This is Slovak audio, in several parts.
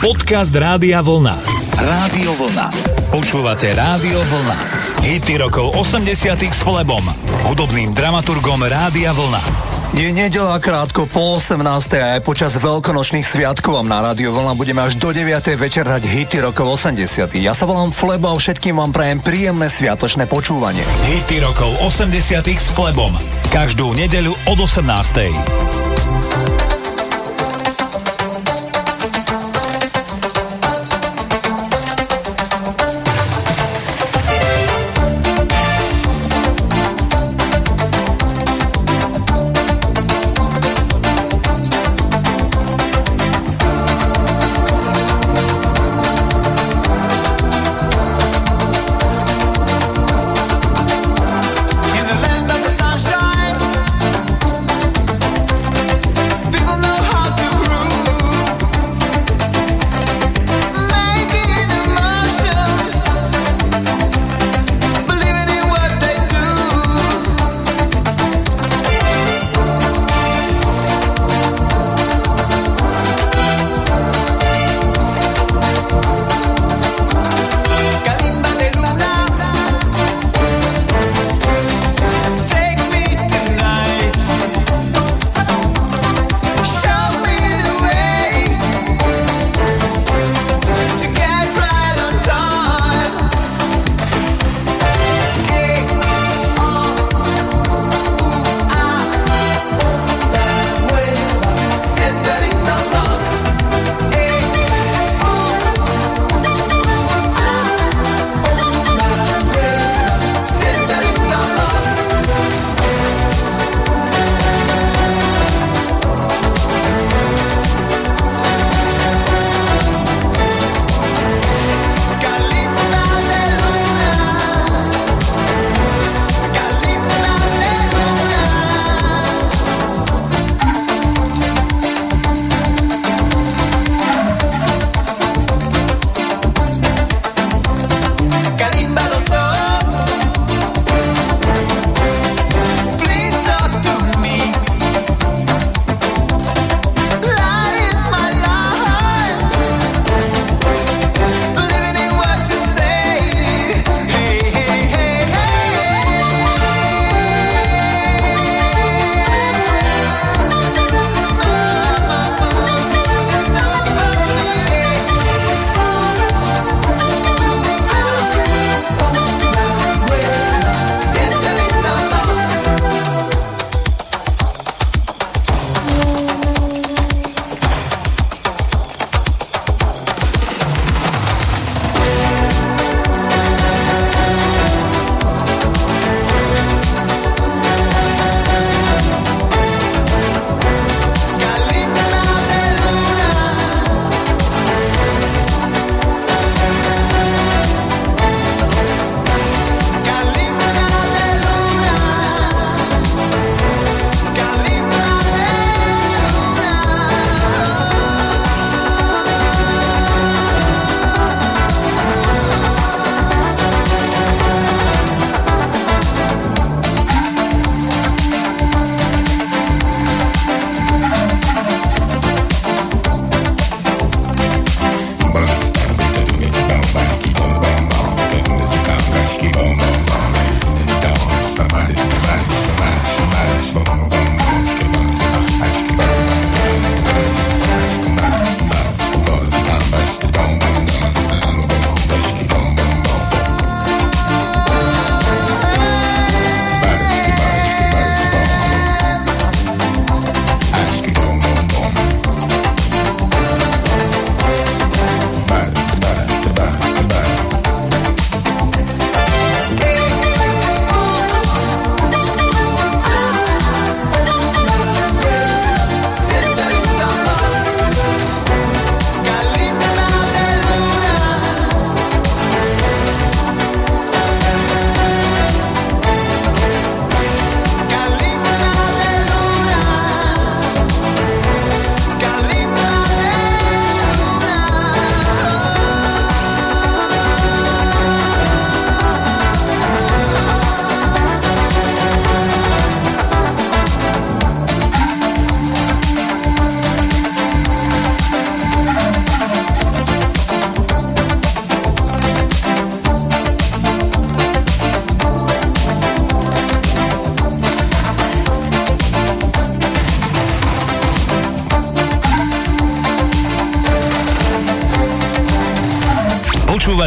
Podcast Rádia Vlna. Rádio Vlna. Počúvate Rádio Vlna. Hity rokov 80 s Flebom, hudobným dramaturgom Rádia Vlna. Je nedela krátko po 18. a aj počas veľkonočných sviatkov vám na Rádio Vlna budeme až do 9. večer hrať hity rokov 80. Ja sa volám Flebo a všetkým vám prajem príjemné sviatočné počúvanie. Hity rokov 80 s Flebom. Každú nedeľu od 18.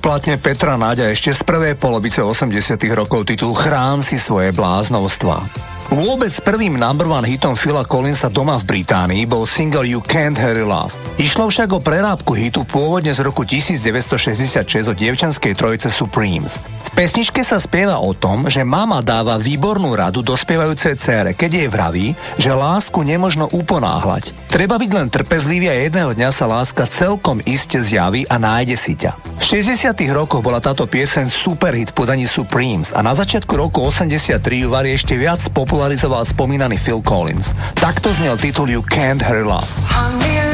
Platne Petra Náďa ešte z prvej polovice 80 rokov titul Chrán si svoje bláznovstva. Vôbec prvým number one hitom Phila Collinsa doma v Británii bol single You Can't Hurry Love. Išlo však o prerábku hitu pôvodne z roku 1966 od dievčanskej trojice Supremes pesničke sa spieva o tom, že mama dáva výbornú radu dospievajúcej cére, keď jej vraví, že lásku nemožno uponáhľať. Treba byť len trpezlivý a jedného dňa sa láska celkom iste zjaví a nájde si ťa. V 60 rokoch bola táto pieseň superhit v podaní Supremes a na začiatku roku 83 ju Vary ešte viac popularizoval spomínaný Phil Collins. Takto znel titul You Can't love, love,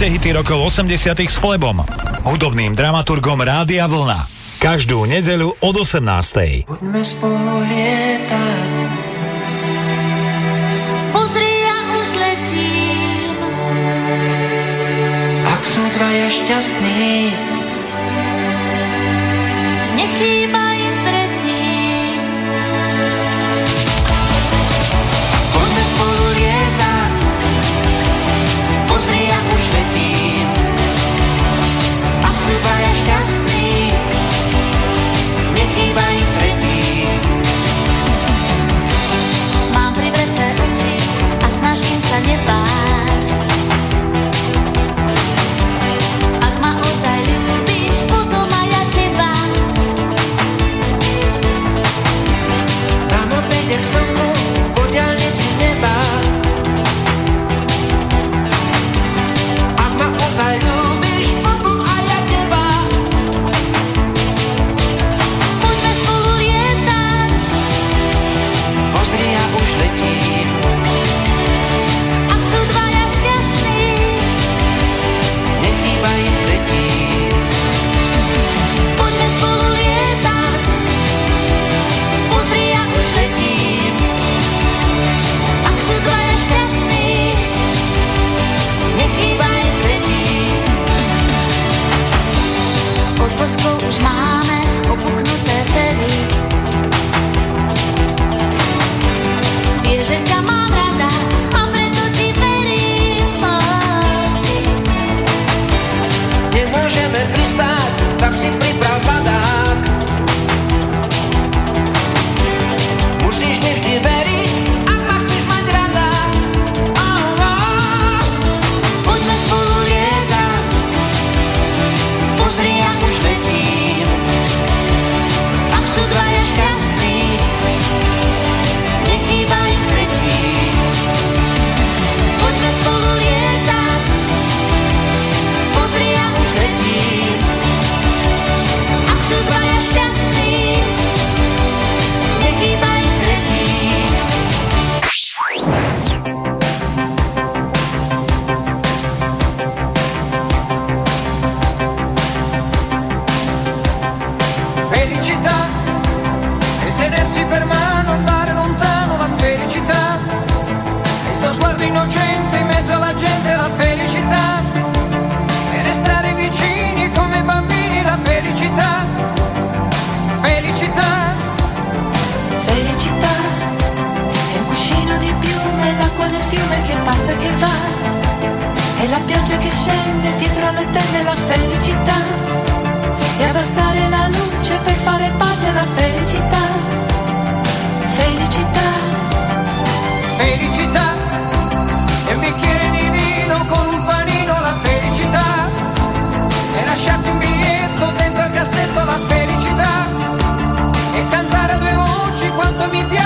Počúvate hity rokov 80 s Flebom, hudobným dramaturgom Rádia Vlna. Každú nedeľu od 18. Poďme spolu lietať. Pozri, ja už letím. Ak sú dvaja šťastní, nechýba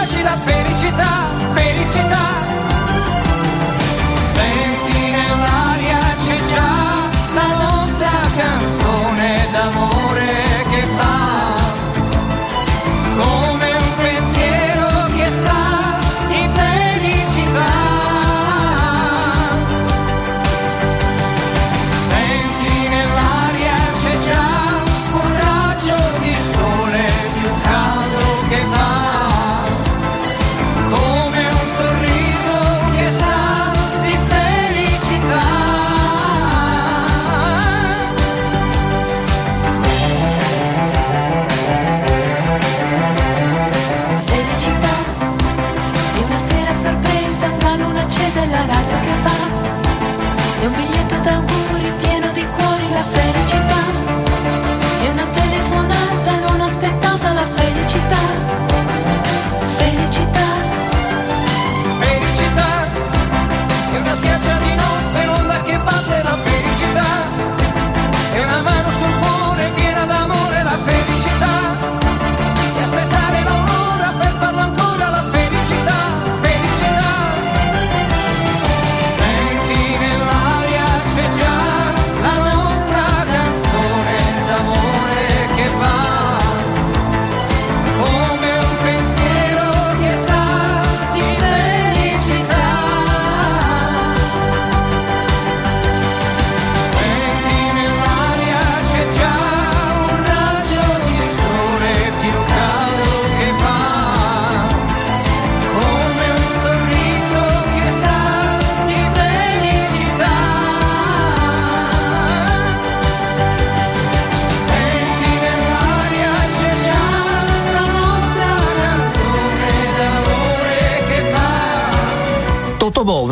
Portaci felicità, felicità.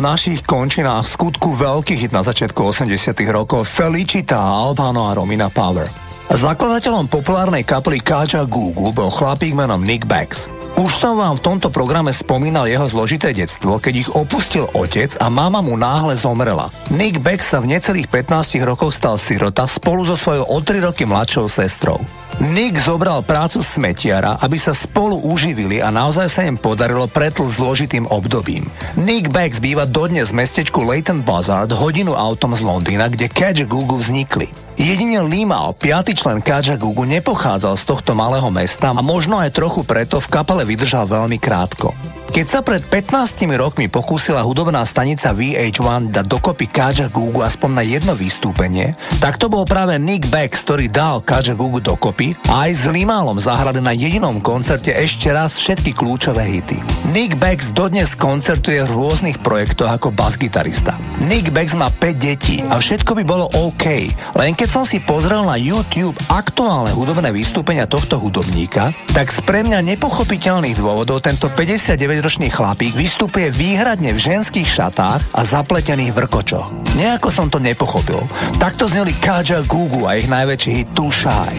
Našich končinách v skutku veľký hit na začiatku 80 rokov Felicita, Albano a Romina Power. Zakladateľom populárnej kapely Kaja Gugu bol chlapík menom Nick Bax. Už som vám v tomto programe spomínal jeho zložité detstvo, keď ich opustil otec a mama mu náhle zomrela. Nick Bax sa v necelých 15 rokoch stal sirota spolu so svojou o 3 roky mladšou sestrou. Nick zobral prácu smetiara, aby sa spolu uživili a naozaj sa im podarilo pretl zložitým obdobím. Nick Bax býva dodnes v mestečku Leighton Buzzard hodinu autom z Londýna, kde Kaja Gugu vznikli. Jedine Limal, piaty člen Kaja Gugu, nepochádzal z tohto malého mesta a možno aj trochu preto v kapele vydržal veľmi krátko. Keď sa pred 15 rokmi pokúsila hudobná stanica VH1 dať dokopy Kaja Gugu aspoň na jedno vystúpenie, tak to bol práve Nick Bax, ktorý dal Kaja Gugu dokopy a aj s Limalom zahrali na jedinom koncerte ešte raz všetky kľúčové hity. Nick Bax dodnes koncertuje v rôznych projektoch ako basgitarista. Nick Bax má 5 detí a všetko by bolo OK, len keď som si pozrel na YouTube aktuálne hudobné vystúpenia tohto hudobníka, tak z pre mňa nepochopiteľných dôvodov tento 59-ročný chlapík vystupuje výhradne v ženských šatách a zapletených vrkočoch. Nejako som to nepochopil. Takto zneli Kaja Gugu a ich najväčší hit Too Shy.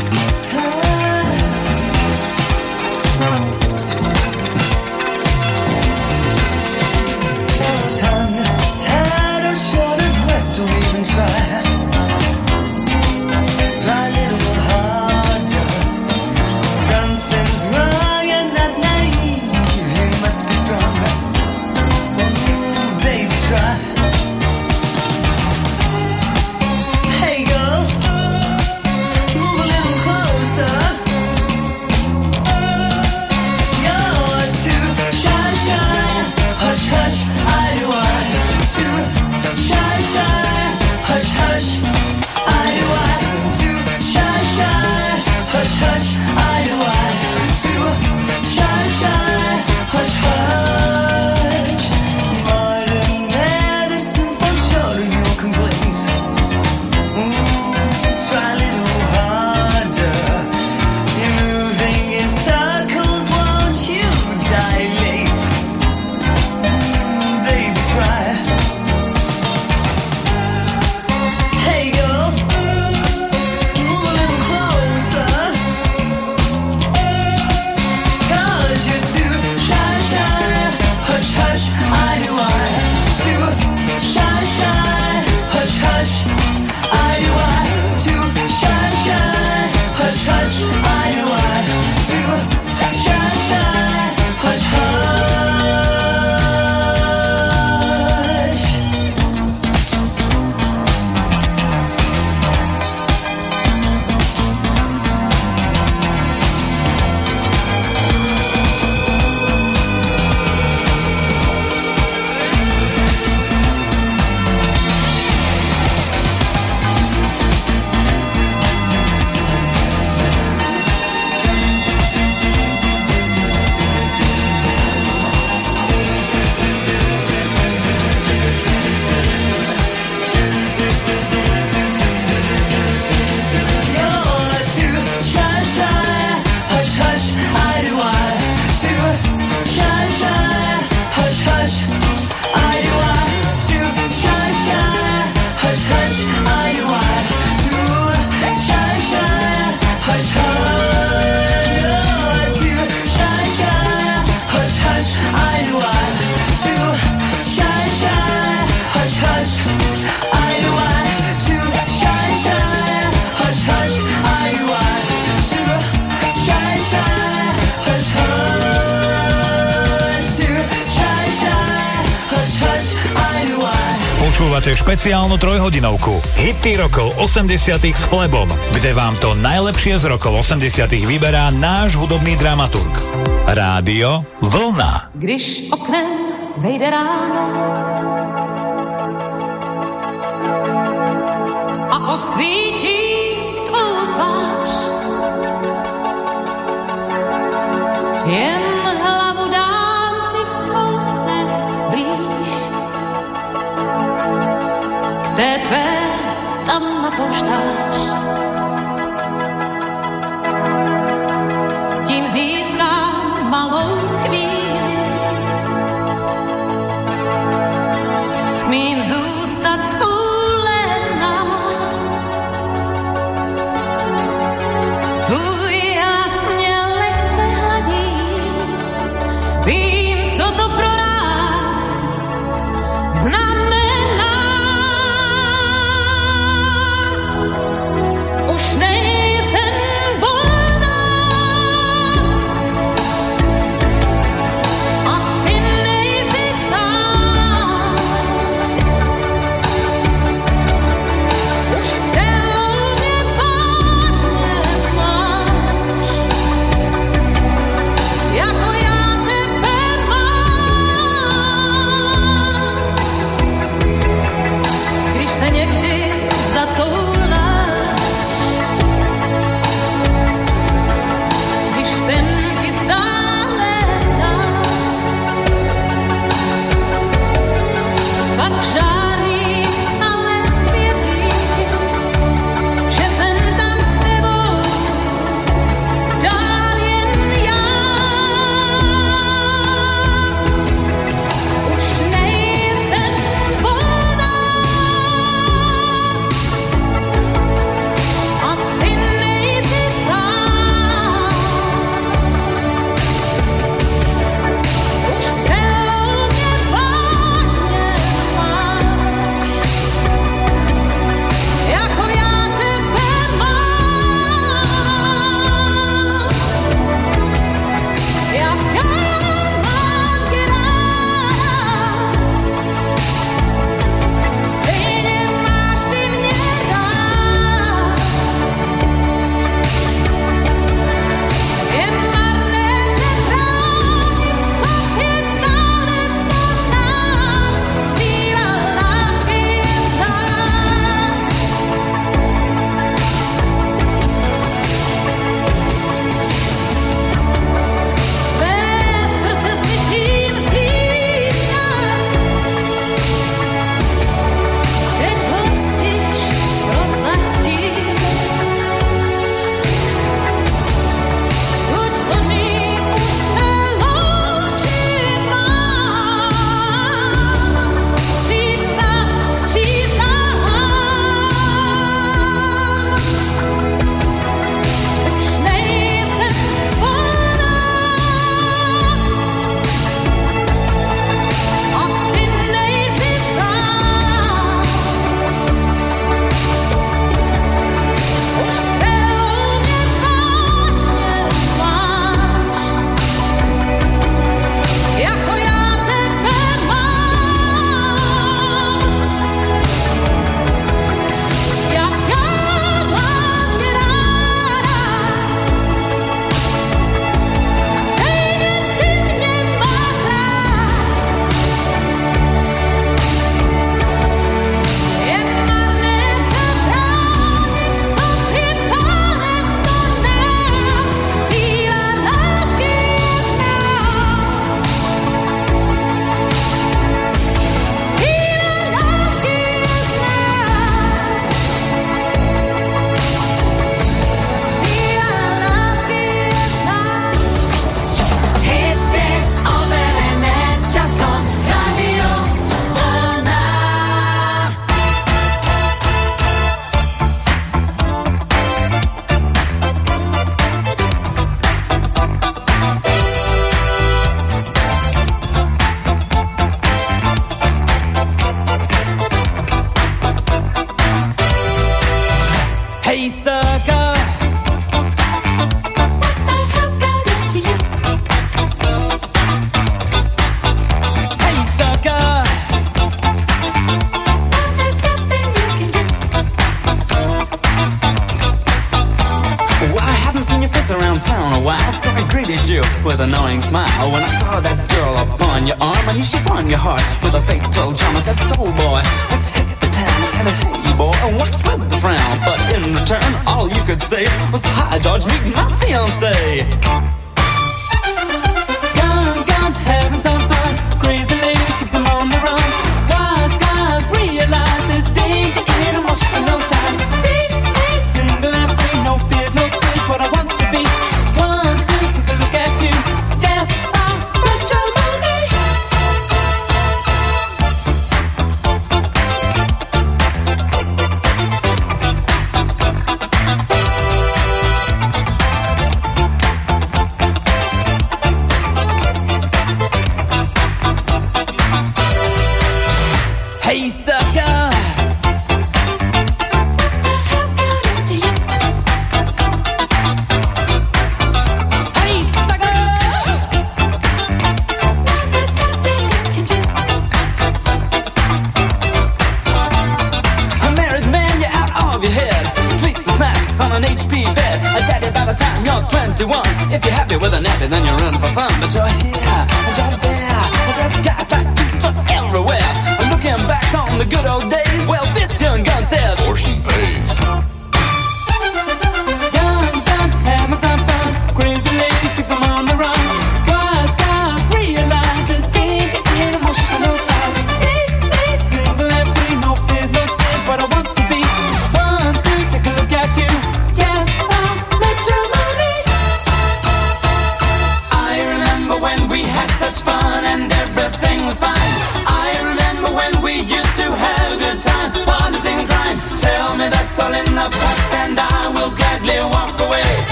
Špeciálnu trojhodinovku Hity rokov 80 s Flebom, kde vám to najlepšie z rokov 80 vyberá náš hudobný dramaturg. Rádio Vlna. Když oknem vejde ráno a osvítí Świat tam na pocztach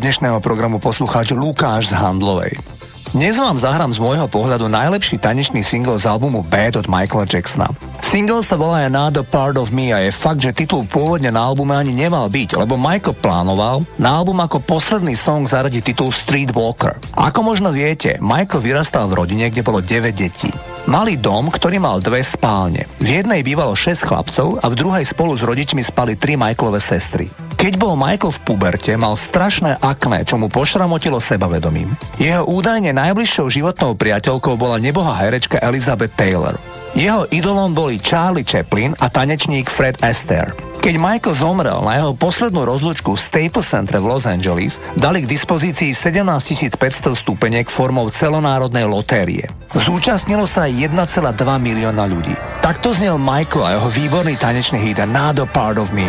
dnešného programu poslucháč Lukáš z Handlovej. Dnes vám zahrám z môjho pohľadu najlepší tanečný single z albumu Bad od Michaela Jacksona. Single sa volá Another Part of Me a je fakt, že titul pôvodne na albume ani nemal byť, lebo Michael plánoval na album ako posledný song zaradiť titul Street Walker. Ako možno viete, Michael vyrastal v rodine, kde bolo 9 detí. Malý dom, ktorý mal dve spálne. V jednej bývalo 6 chlapcov a v druhej spolu s rodičmi spali 3 Michaelove sestry. Keď bol Michael v puberte, mal strašné akné, čo mu pošramotilo sebavedomím. Jeho údajne najbližšou životnou priateľkou bola neboha herečka Elizabeth Taylor. Jeho idolom boli Charlie Chaplin a tanečník Fred Astaire. Keď Michael zomrel na jeho poslednú rozlučku v Staples Center v Los Angeles, dali k dispozícii 17 500 stúpeniek formou celonárodnej lotérie. Zúčastnilo sa 1,2 milióna ľudí. Takto znel Michael a jeho výborný tanečný hit Another Part of Me.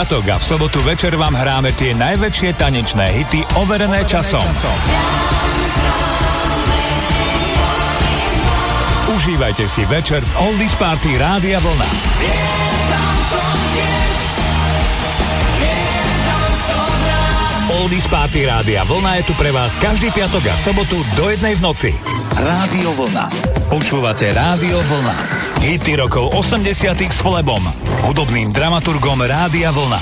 piatok a v sobotu večer vám hráme tie najväčšie tanečné hity overené časom. Užívajte si večer z Oldies Party Rádia Vlna. Oldies Party Rádia Vlna je tu pre vás každý piatok a sobotu do jednej v noci. Rádio Vlna. Počúvate Rádio Vlna. Hity rokov 80 s Flebom, hudobným dramaturgom Rádia Vlna.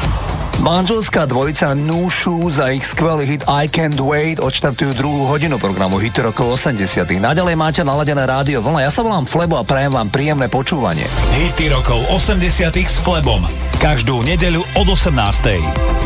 Manželská dvojica Núšu za ich skvelý hit I Can't Wait odštartujú druhú hodinu programu Hity rokov 80 Naďalej máte naladené rádio vlna. Ja sa volám Flebo a prajem vám príjemné počúvanie. Hity rokov 80 s Flebom. Každú nedeľu od 18.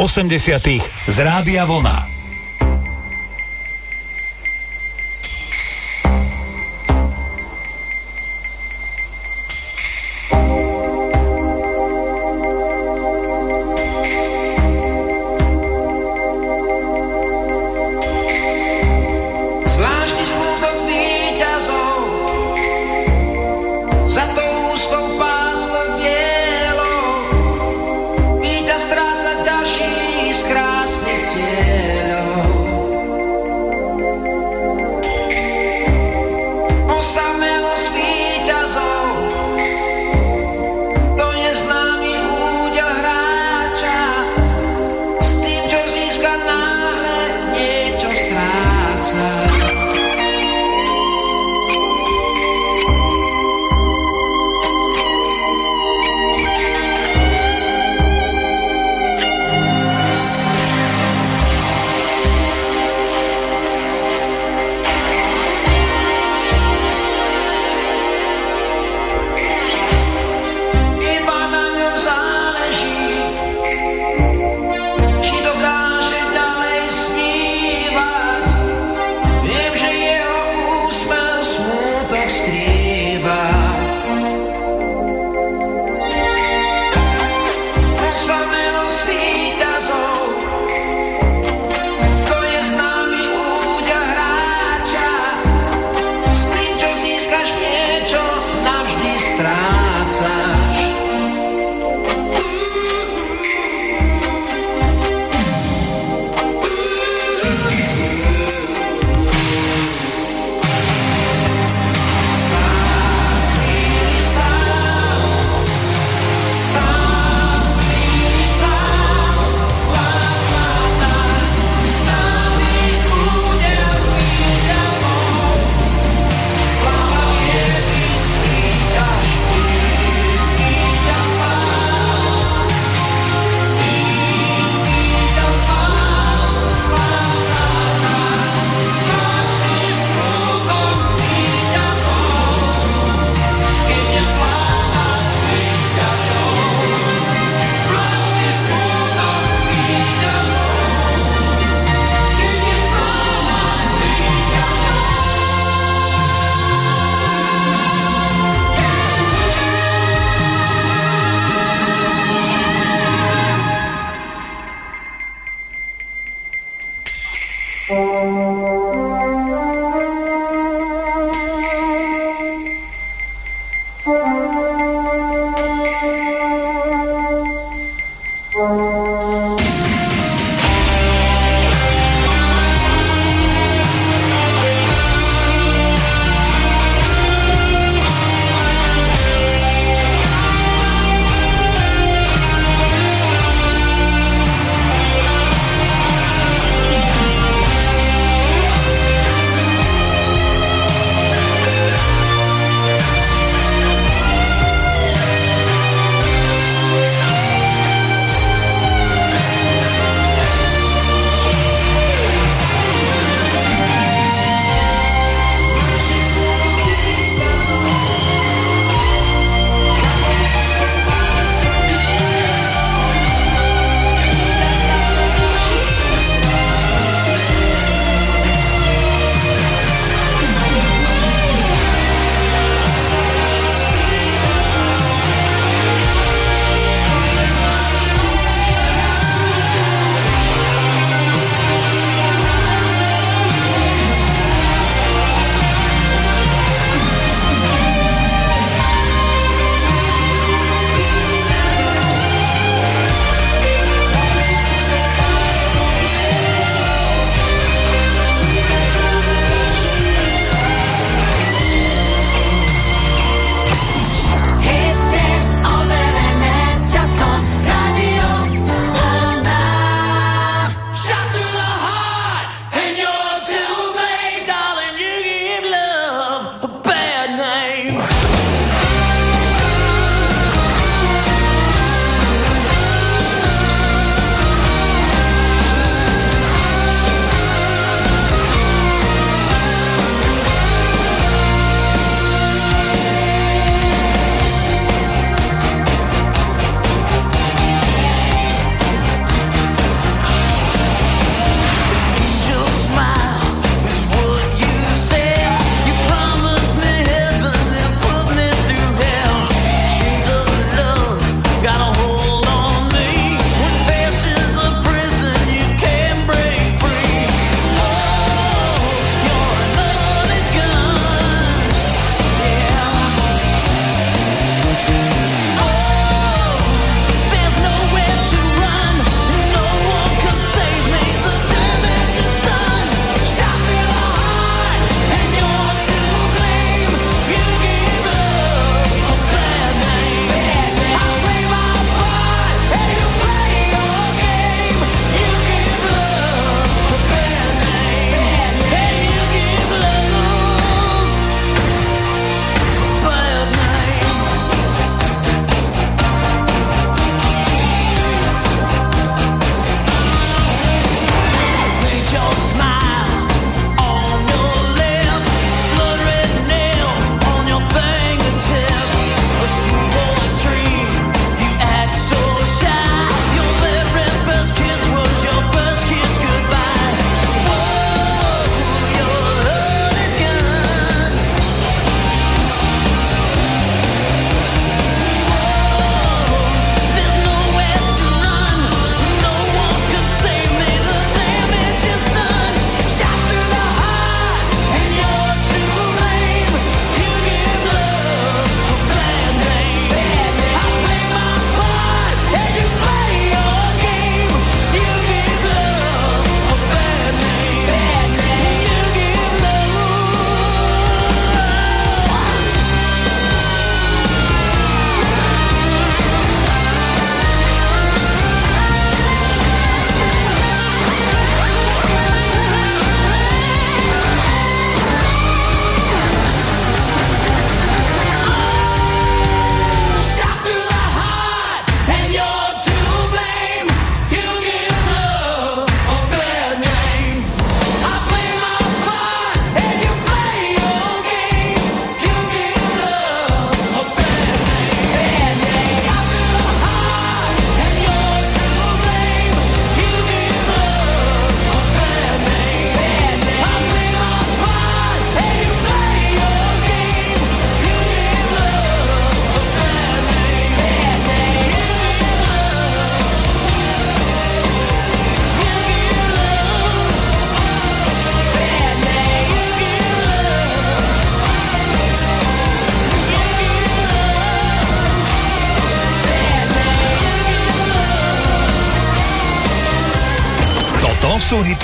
80 z Rádia Vlna.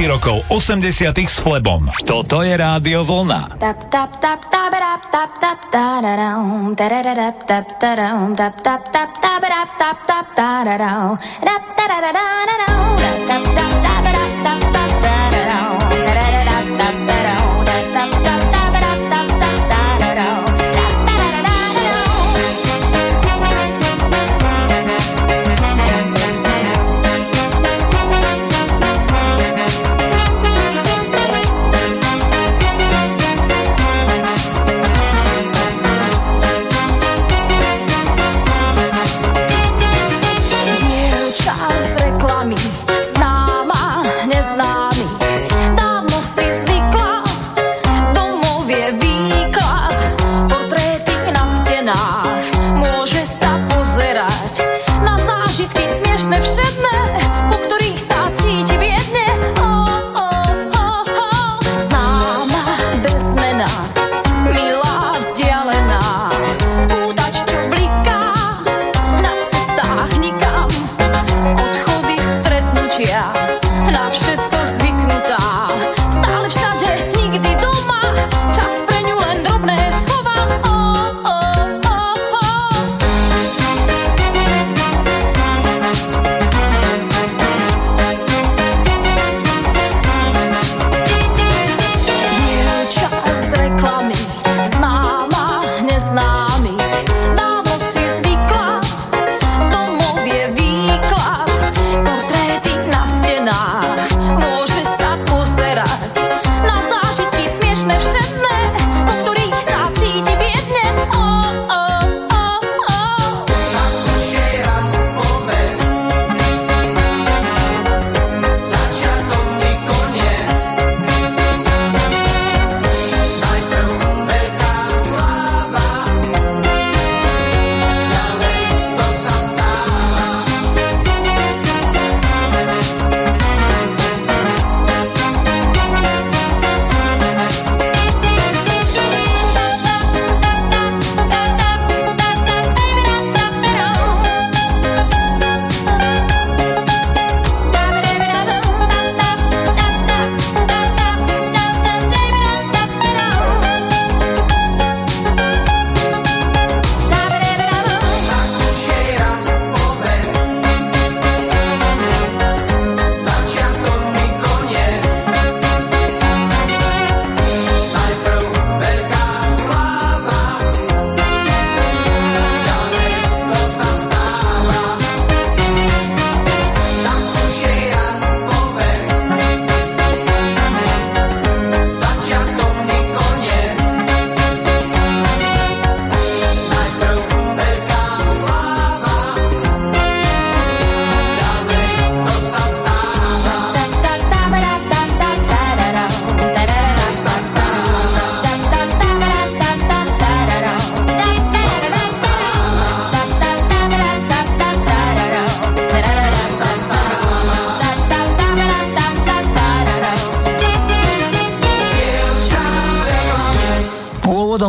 Rokov 80 s Flebom. Toto je Rádio Vlna. Tap tap tap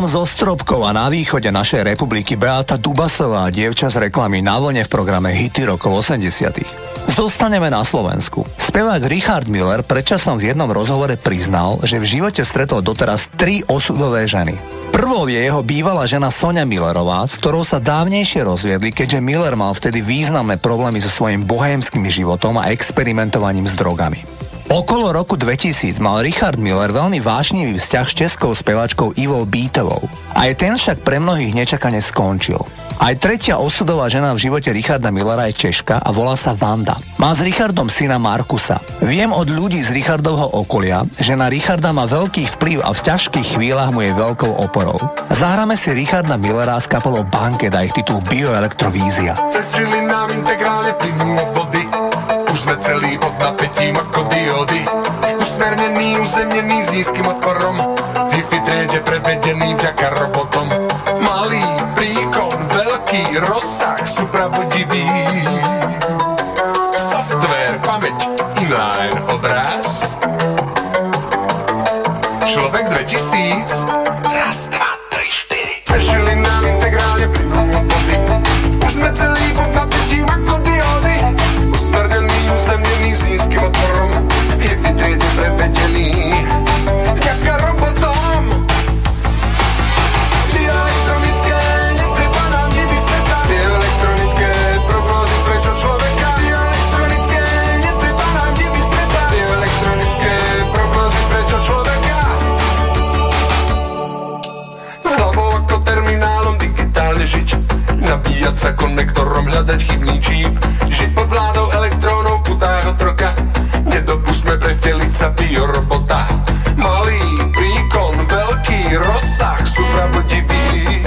Pôvodom z Ostrovkov a na východe našej republiky Beata Dubasová, dievča z reklamy na vlne v programe Hity rokov 80. Zostaneme na Slovensku. Spevák Richard Miller predčasom v jednom rozhovore priznal, že v živote stretol doteraz tri osudové ženy. Prvou je jeho bývalá žena Sonia Millerová, s ktorou sa dávnejšie rozviedli, keďže Miller mal vtedy významné problémy so svojím bohémským životom a experimentovaním s drogami. Okolo roku 2000 mal Richard Miller veľmi vášnivý vzťah s českou speváčkou Ivou Beatovou. Aj ten však pre mnohých nečakane skončil. Aj tretia osudová žena v živote Richarda Millera je Češka a volá sa Vanda. Má s Richardom syna Markusa. Viem od ľudí z Richardovho okolia, že na Richarda má veľký vplyv a v ťažkých chvíľach mu je veľkou oporou. Zahráme si Richarda Millera s kapelou Banket a titul Bioelektrovízia. Cez nám integrálne plynú vody Už sme celý pod napätím ako diody Usmernený, uzemnený s nízkym odporom. Wi-Fi triede predvedený vďaka robotom. Malý príkon, veľký rozsah, supravodivý Software, pamäť, inline, obraz Naučit konektorom hledat chybný číp. Žít pod vládou elektronů v putách otroka Nedopustme prevtělit sapího robota Malý výkon, velký rozsah, supravodivý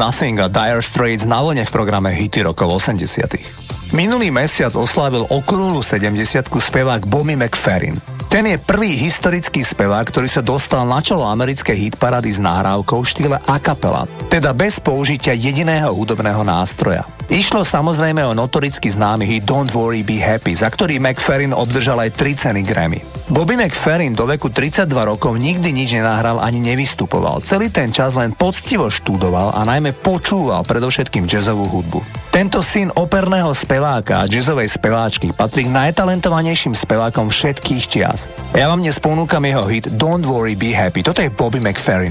Nothing a Dire Straits na vlne v programe Hity rokov 80. Minulý mesiac oslávil okrúhlu 70 spevák Bobby McFerrin. Ten je prvý historický spevák, ktorý sa dostal na čelo americkej hitparady s nahrávkou v štýle a cappella, teda bez použitia jediného hudobného nástroja. Išlo samozrejme o notoricky známy hit Don't Worry Be Happy, za ktorý McFerrin obdržal aj 3 ceny Grammy. Bobby McFerrin do veku 32 rokov nikdy nič nenahral ani nevystupoval. Celý ten čas len poctivo študoval a najmä počúval predovšetkým jazzovú hudbu. Tento syn operného speváka a jazzovej speváčky patrí k najtalentovanejším spevákom všetkých čias. Ja vám dnes ponúkam jeho hit Don't Worry Be Happy. Toto je Bobby McFerrin.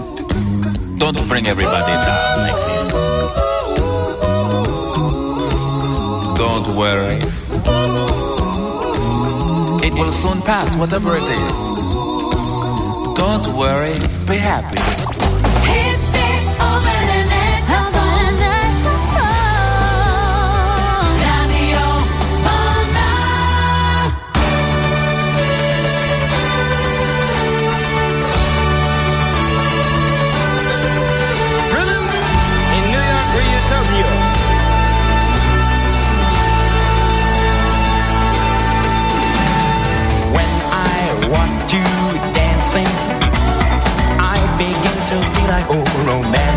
Don't bring everybody down like this. Don't worry. It will soon pass, whatever it is. Don't worry, be happy.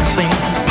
seen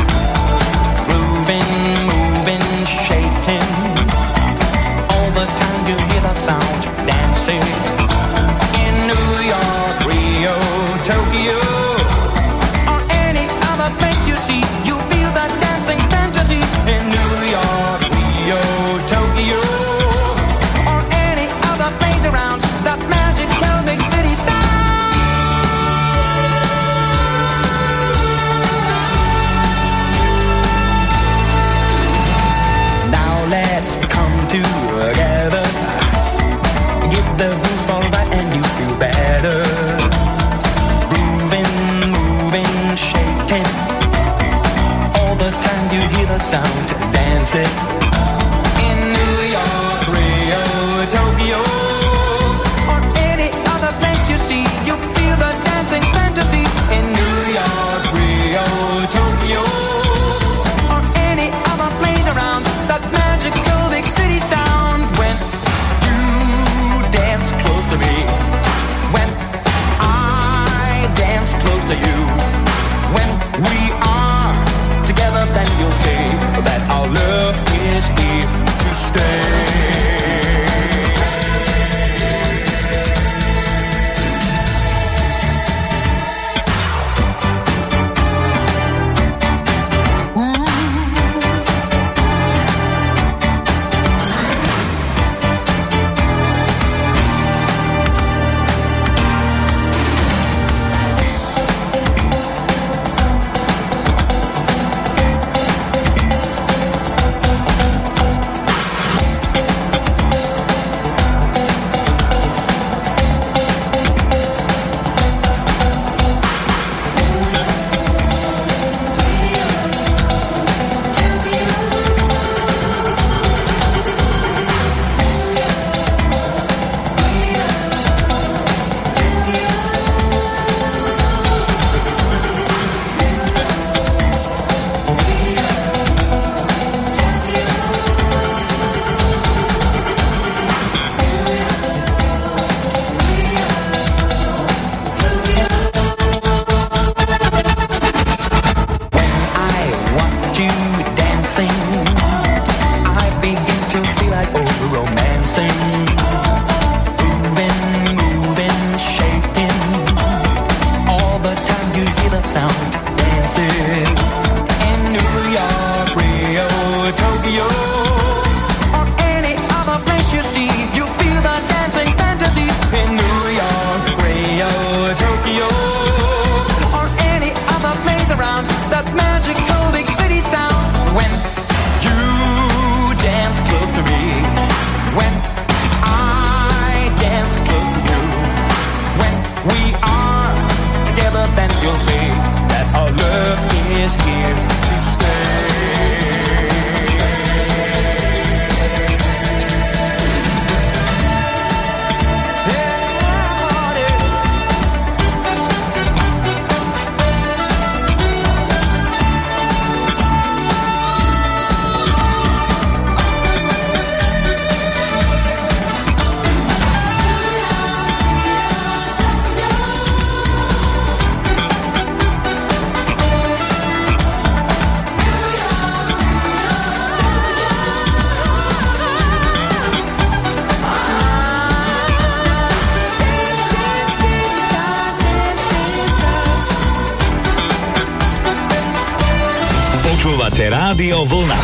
Rádio Vlna.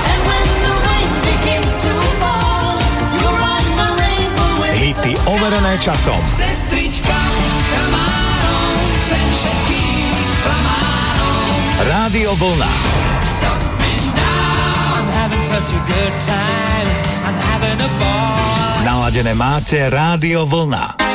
Hity overené časom. Sestrička s krmárom, sem všetkým klamárom. Rádio Vlna. Naladené máte Rádio Vlna.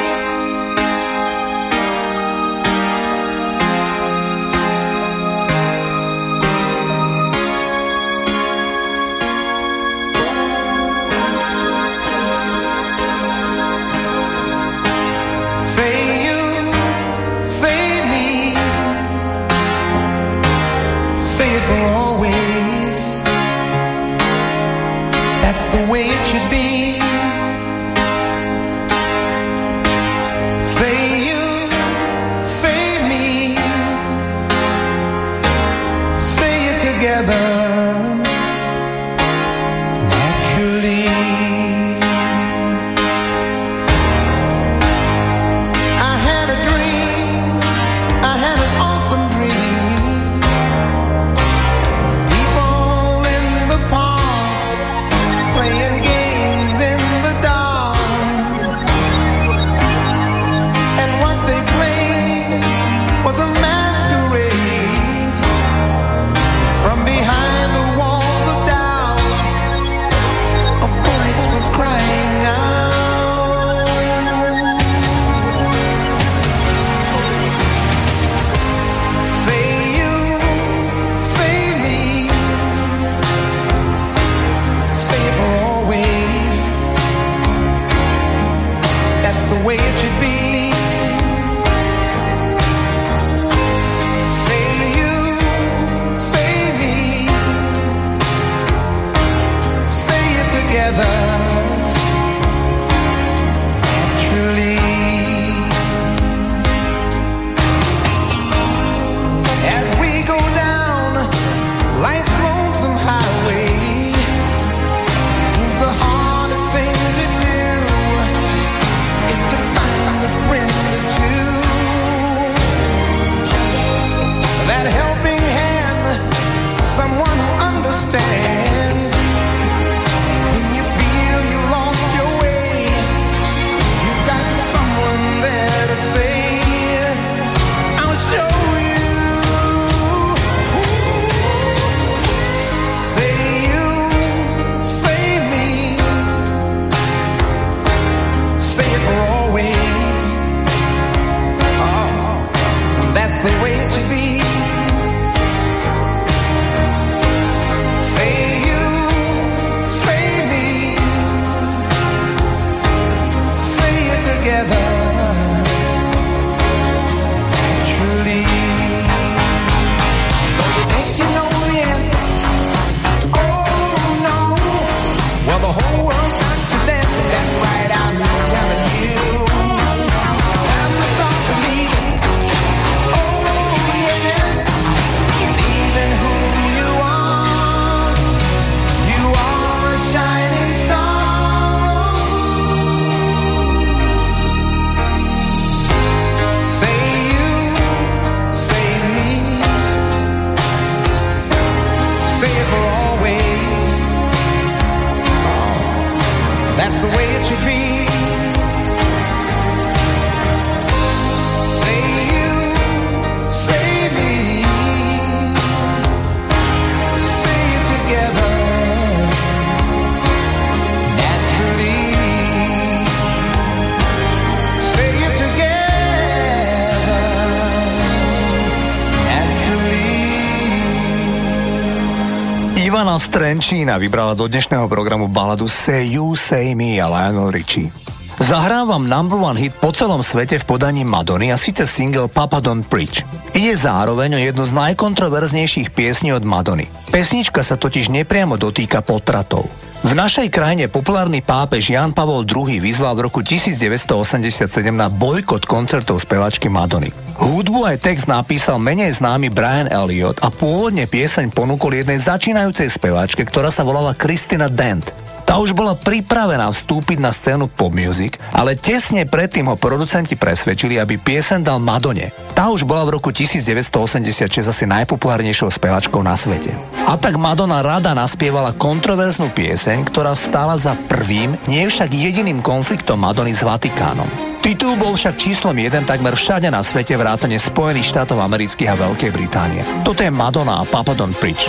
Trenčína vybrala do dnešného programu baladu Say You, Say Me a Lionel Richie. Zahrávam number one hit po celom svete v podaní Madony a síce single Papa Don't Preach. Ide zároveň o jednu z najkontroverznejších piesní od Madony. Pesnička sa totiž nepriamo dotýka potratov. V našej krajine populárny pápež Jan Pavol II vyzval v roku 1987 na bojkot koncertov spevačky Madony. Hudbu aj text napísal menej známy Brian Elliot a pôvodne pieseň ponúkol jednej začínajúcej speváčke, ktorá sa volala Kristina Dent. Tá už bola pripravená vstúpiť na scénu pop music, ale tesne predtým ho producenti presvedčili, aby piesen dal Madone. Tá už bola v roku 1986 asi najpopulárnejšou spevačkou na svete. A tak Madonna rada naspievala kontroverznú pieseň, ktorá stála za prvým, nie však jediným konfliktom Madony s Vatikánom. Titul bol však číslom jeden takmer všade na svete vrátane Spojených štátov amerických a Veľkej Británie. Toto je Madonna a Papadon Preach.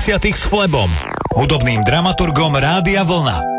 90. s Flebom, hudobným dramaturgom Rádia Vlna.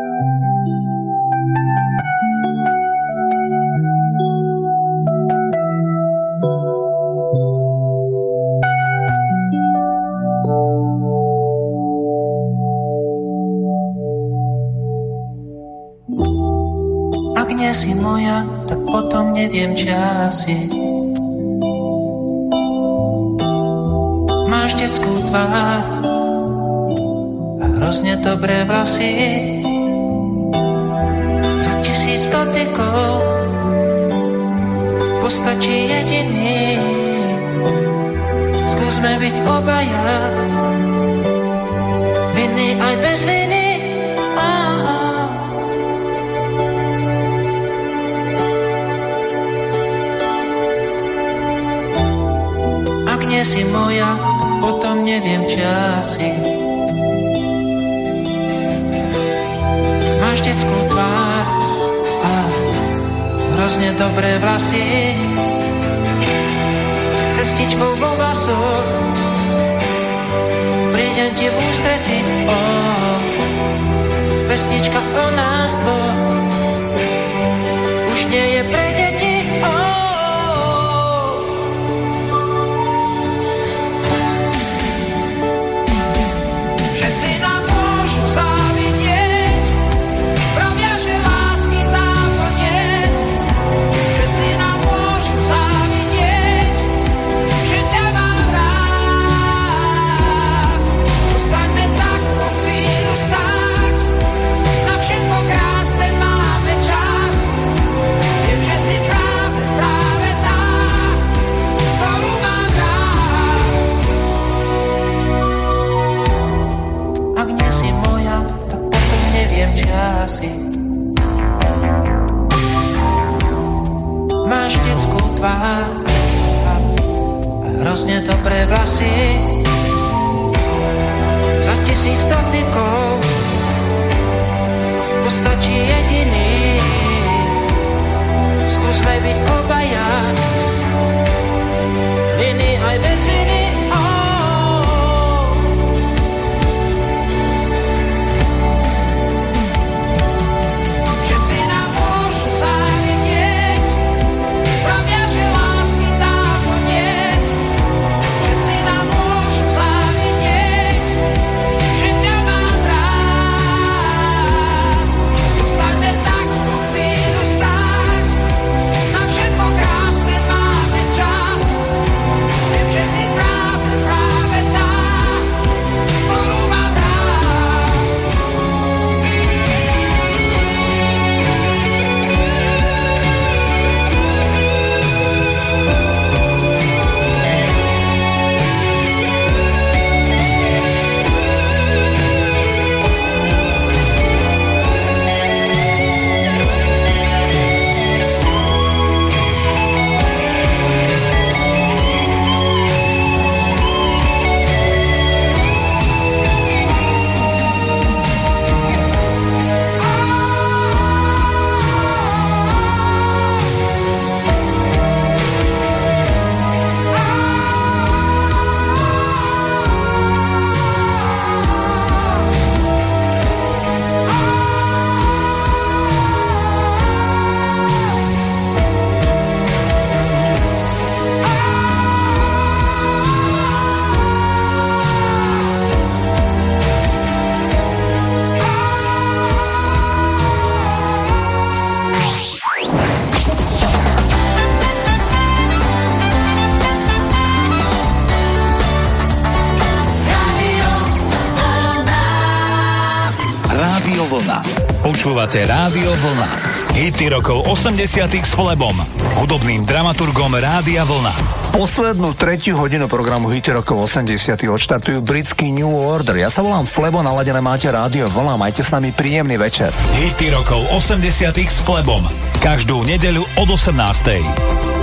Rádio Vlna. Hity rokov 80 s Flebom, hudobným dramaturgom Rádia Vlna. Poslednú tretiu hodinu programu Hity rokov 80 odštartujú britský New Order. Ja sa volám Flebo, naladené máte rádio Vlna, majte s nami príjemný večer. Hity rokov 80 s Flebom. Každú nedeľu od 18.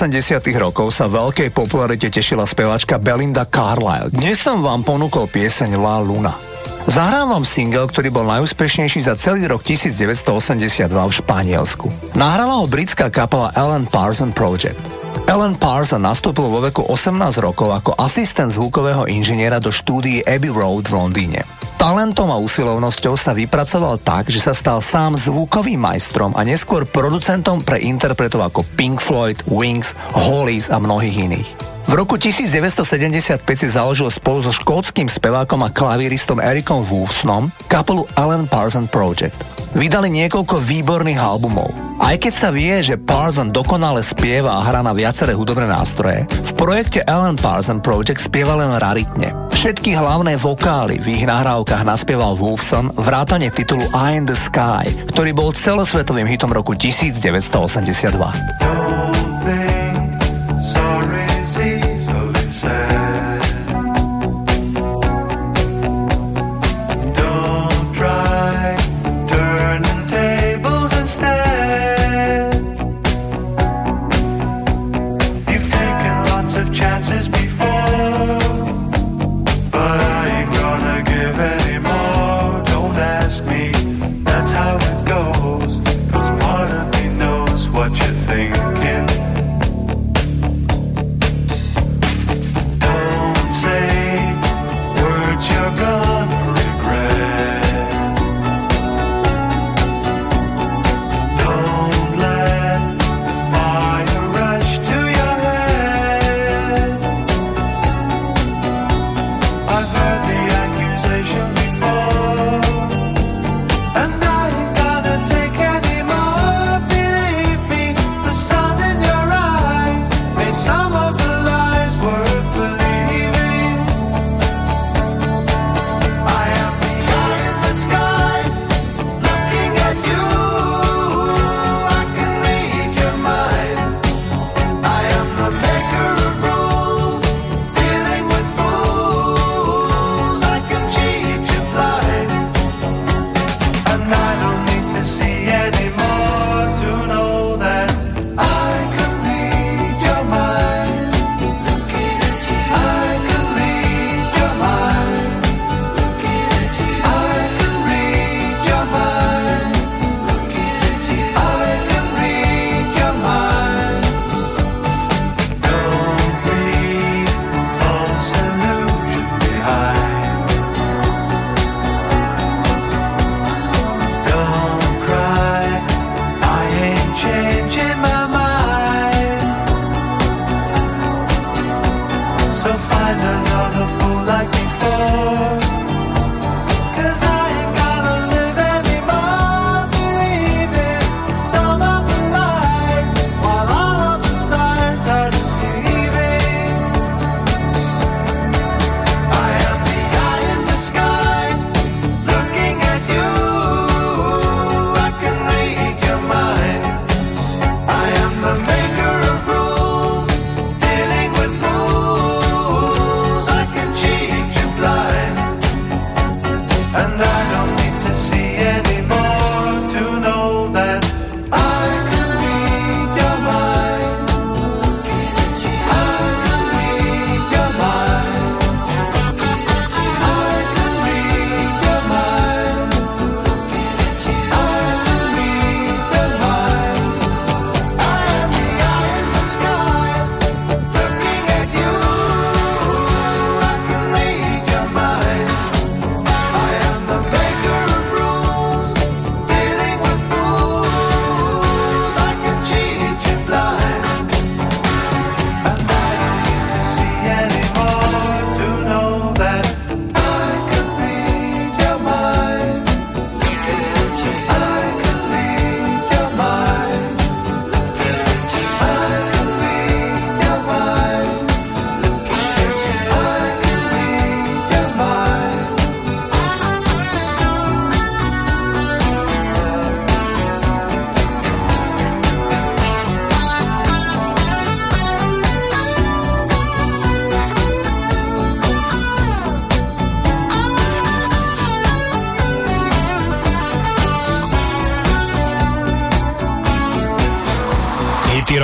80 rokov sa veľkej popularite tešila speváčka Belinda Carlisle. Dnes som vám ponúkol pieseň La Luna. Zahrám vám single, ktorý bol najúspešnejší za celý rok 1982 v Španielsku. Nahrala ho britská kapela Ellen Parson Project. Ellen Parson nastúpil vo veku 18 rokov ako asistent zvukového inžiniera do štúdii Abbey Road v Londýne talentom a usilovnosťou sa vypracoval tak, že sa stal sám zvukovým majstrom a neskôr producentom pre interpretov ako Pink Floyd, Wings, Hollies a mnohých iných. V roku 1975 si založil spolu so škótským spevákom a klavíristom Ericom Wolfsonom kapelu Alan Parsons Project vydali niekoľko výborných albumov. Aj keď sa vie, že Parson dokonale spieva a hrá na viaceré hudobné nástroje, v projekte Alan Parson Project spieva len raritne. Všetky hlavné vokály v ich nahrávkach naspieval Wolfson vrátane titulu Eye in the Sky, ktorý bol celosvetovým hitom roku 1982.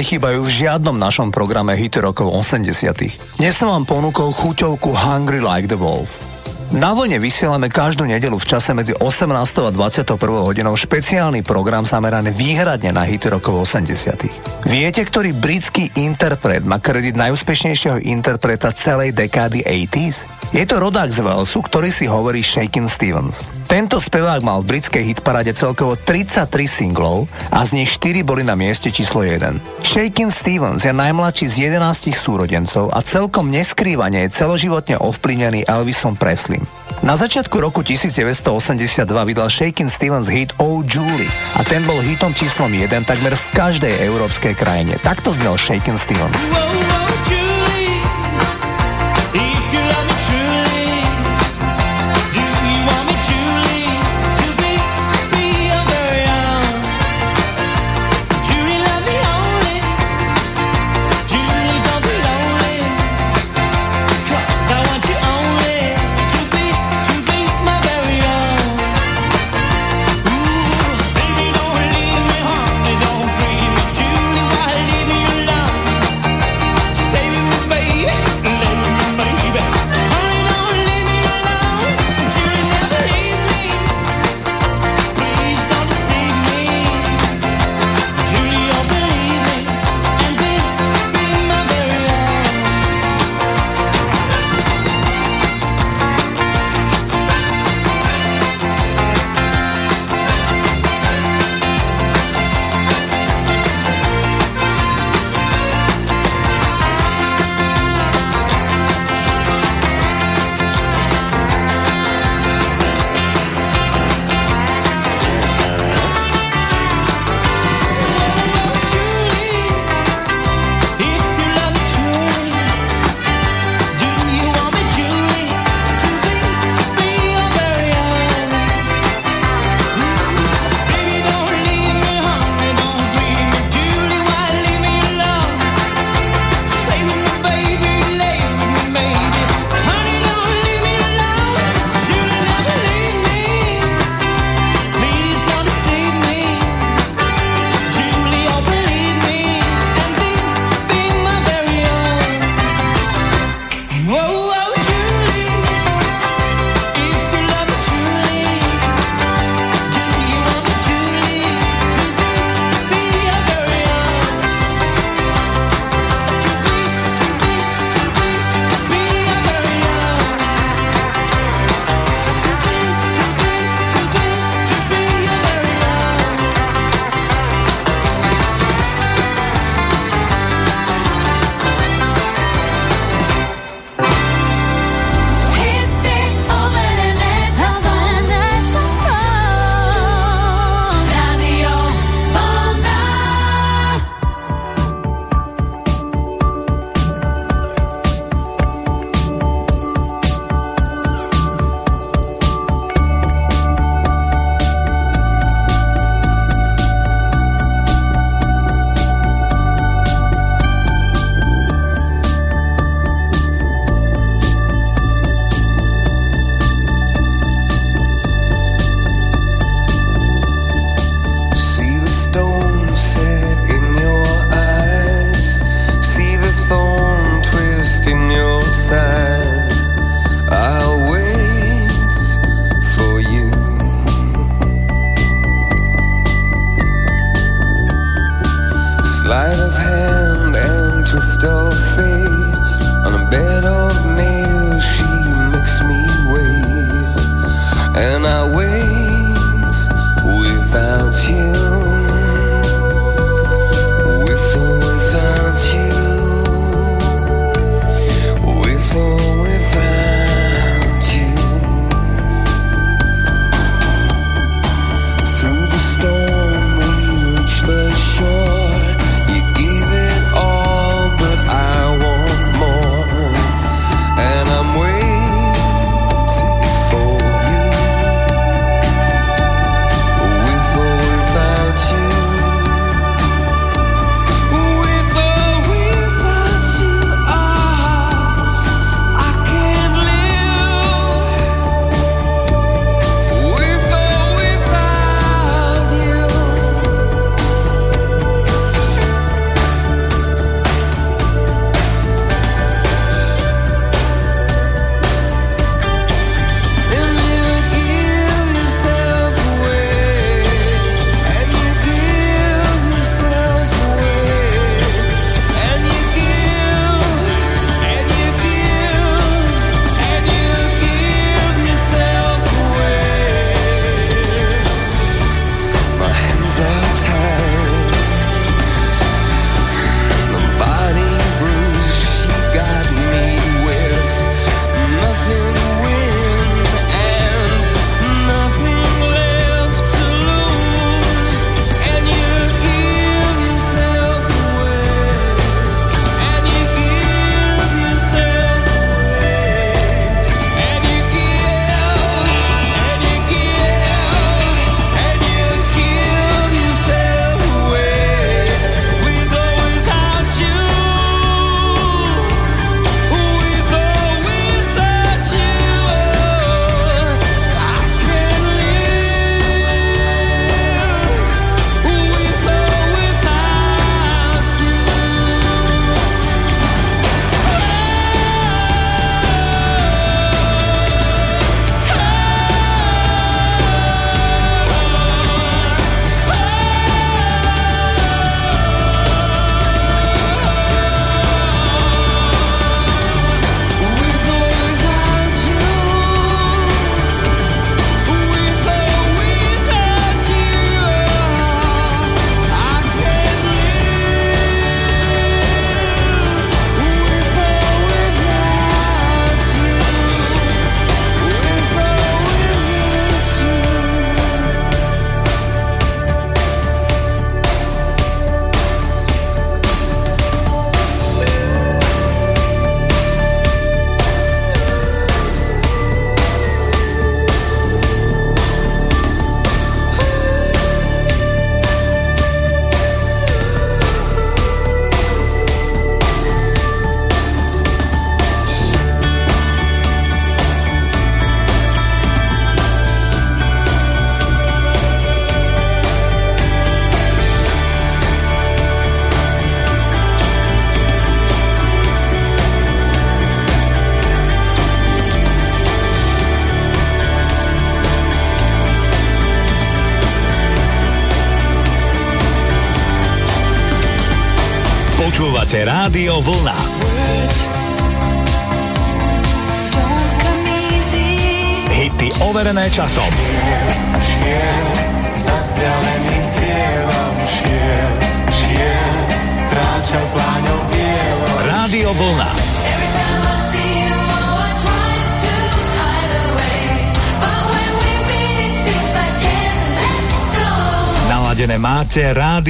nechýbajú v žiadnom našom programe hity rokov 80 Dnes som vám ponúkol chuťovku Hungry Like the Wolf. Na vlne vysielame každú nedelu v čase medzi 18. a 21. hodinou špeciálny program zameraný výhradne na hity rokov 80 Viete, ktorý britský interpret má kredit najúspešnejšieho interpreta celej dekády 80s? Je to rodák z Walesu, ktorý si hovorí Shakin' Stevens. Tento spevák mal v britskej hitparade celkovo 33 singlov a z nich 4 boli na mieste číslo 1. Shakin' Stevens je najmladší z 11 súrodencov a celkom neskrývane je celoživotne ovplyvnený Elvisom Presley. Na začiatku roku 1982 vydal Shakin' Stevens hit Oh Julie a ten bol hitom číslom 1 takmer v každej európskej krajine. Takto znel Shakin' Stevens. See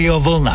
máte Rádio Vlna.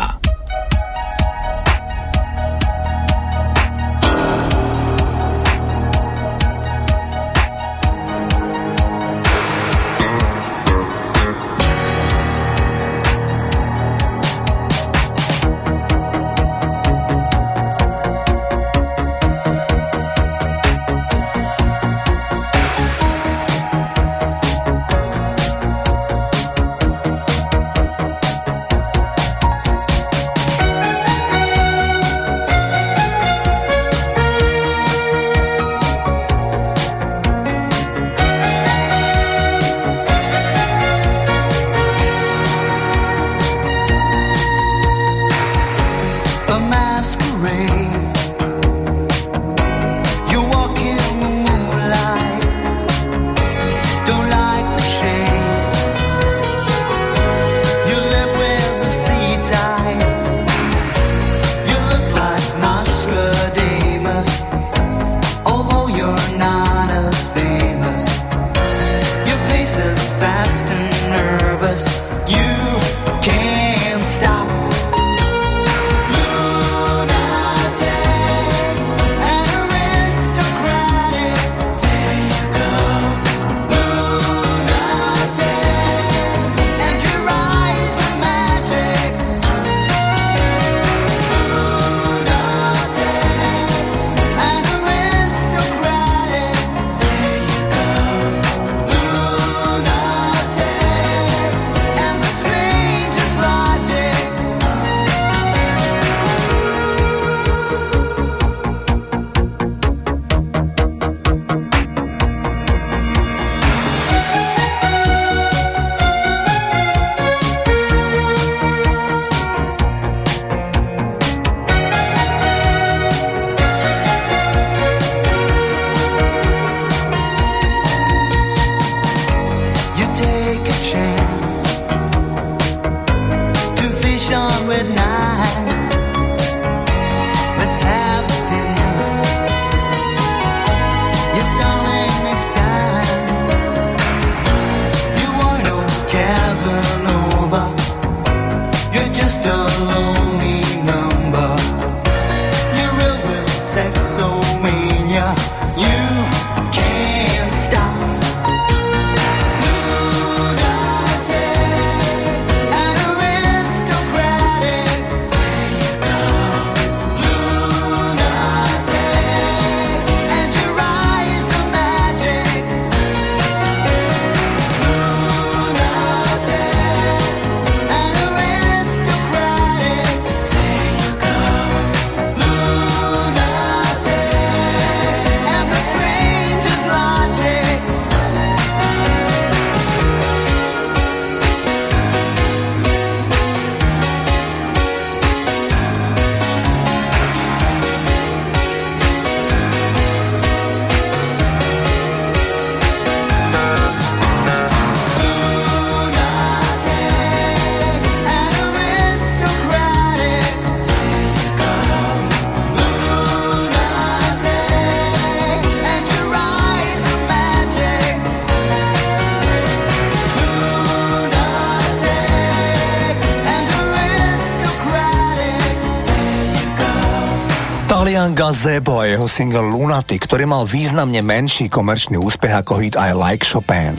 Gazebo a jeho single Lunatic, ktorý mal významne menší komerčný úspech ako hit I Like Chopin.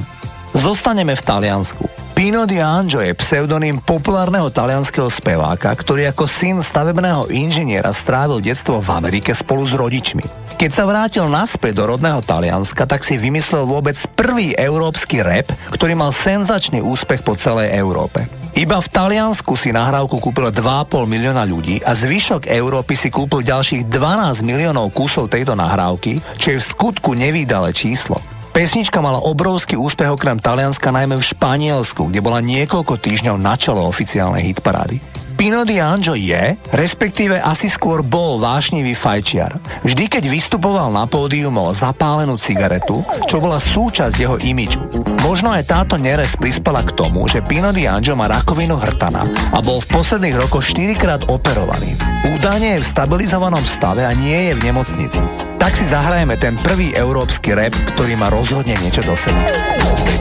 Zostaneme v Taliansku. Pino Di Angio je pseudonym populárneho talianského speváka, ktorý ako syn stavebného inžiniera strávil detstvo v Amerike spolu s rodičmi. Keď sa vrátil naspäť do rodného Talianska, tak si vymyslel vôbec prvý európsky rap, ktorý mal senzačný úspech po celej Európe. Iba v Taliansku si nahrávku kúpilo 2,5 milióna ľudí a zvyšok Európy si kúpil ďalších 12 miliónov kusov tejto nahrávky, čo je v skutku nevýdale číslo. Pesnička mala obrovský úspech okrem Talianska najmä v Španielsku, kde bola niekoľko týždňov na čelo oficiálnej hitparády. Pino D'Angio je, respektíve asi skôr bol vášnivý fajčiar. Vždy, keď vystupoval na pódiu, mal zapálenú cigaretu, čo bola súčasť jeho imidžu. Možno aj táto neres prispela k tomu, že Pino D'Angio má rakovinu hrtana a bol v posledných rokoch 4 krát operovaný. Údajne je v stabilizovanom stave a nie je v nemocnici. Tak si zahrajeme ten prvý európsky rap, ktorý má rozhodne niečo do seba.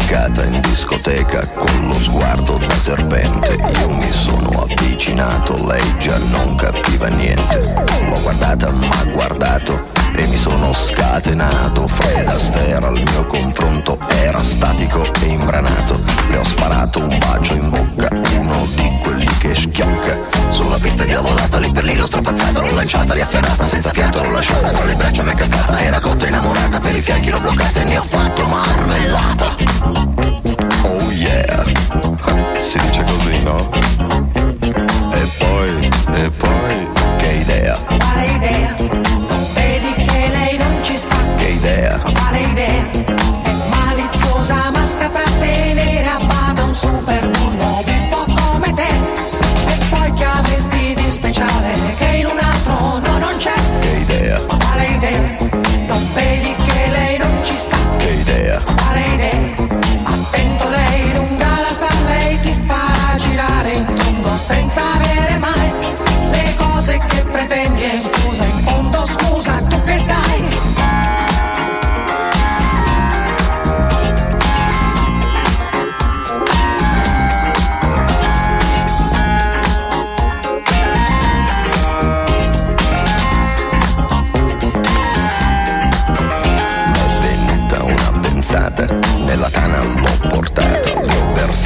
beccata in discoteca con lo sguardo da serpente. Io mi sono avvicinato, lei già non capiva niente. L'ho guardata, ma guardato e mi sono scatenato. Fred Astaire al mio confronto era statico e imbranato. Le ho sparato un bacio in bocca, uno di quelli che schiocca. Sulla pista di lavorata, lì per lì l'ho strapazzata, l'ho lanciata, riafferrata, senza fiato l'ho lasciata, tra le braccia mi è cascata, era cotta innamorata, per i fianchi l'ho bloccata e ne ho fatto marmellata. Oh yeah, si dice così, no? E poi, e poi, che idea, Quale idea? Non vedi che lei non ci sta? che idea, Quale idea? È maliziosa ma saprà tenere a bada un super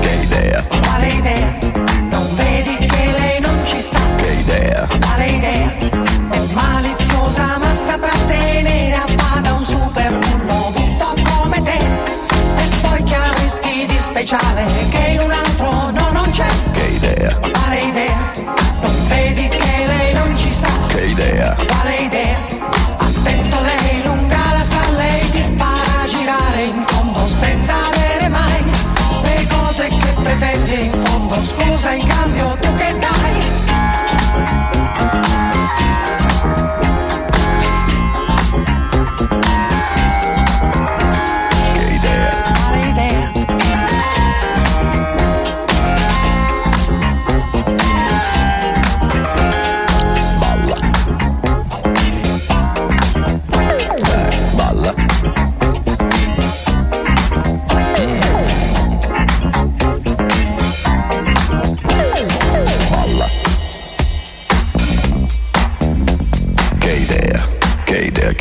che idea, Quale idea? Non vedi che lei non ci sta? che idea, Quale idea? È maliziosa ma saprà tenere a bada un super bullo buffo come te. E poi che avresti di speciale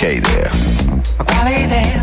é? Qual é a ideia?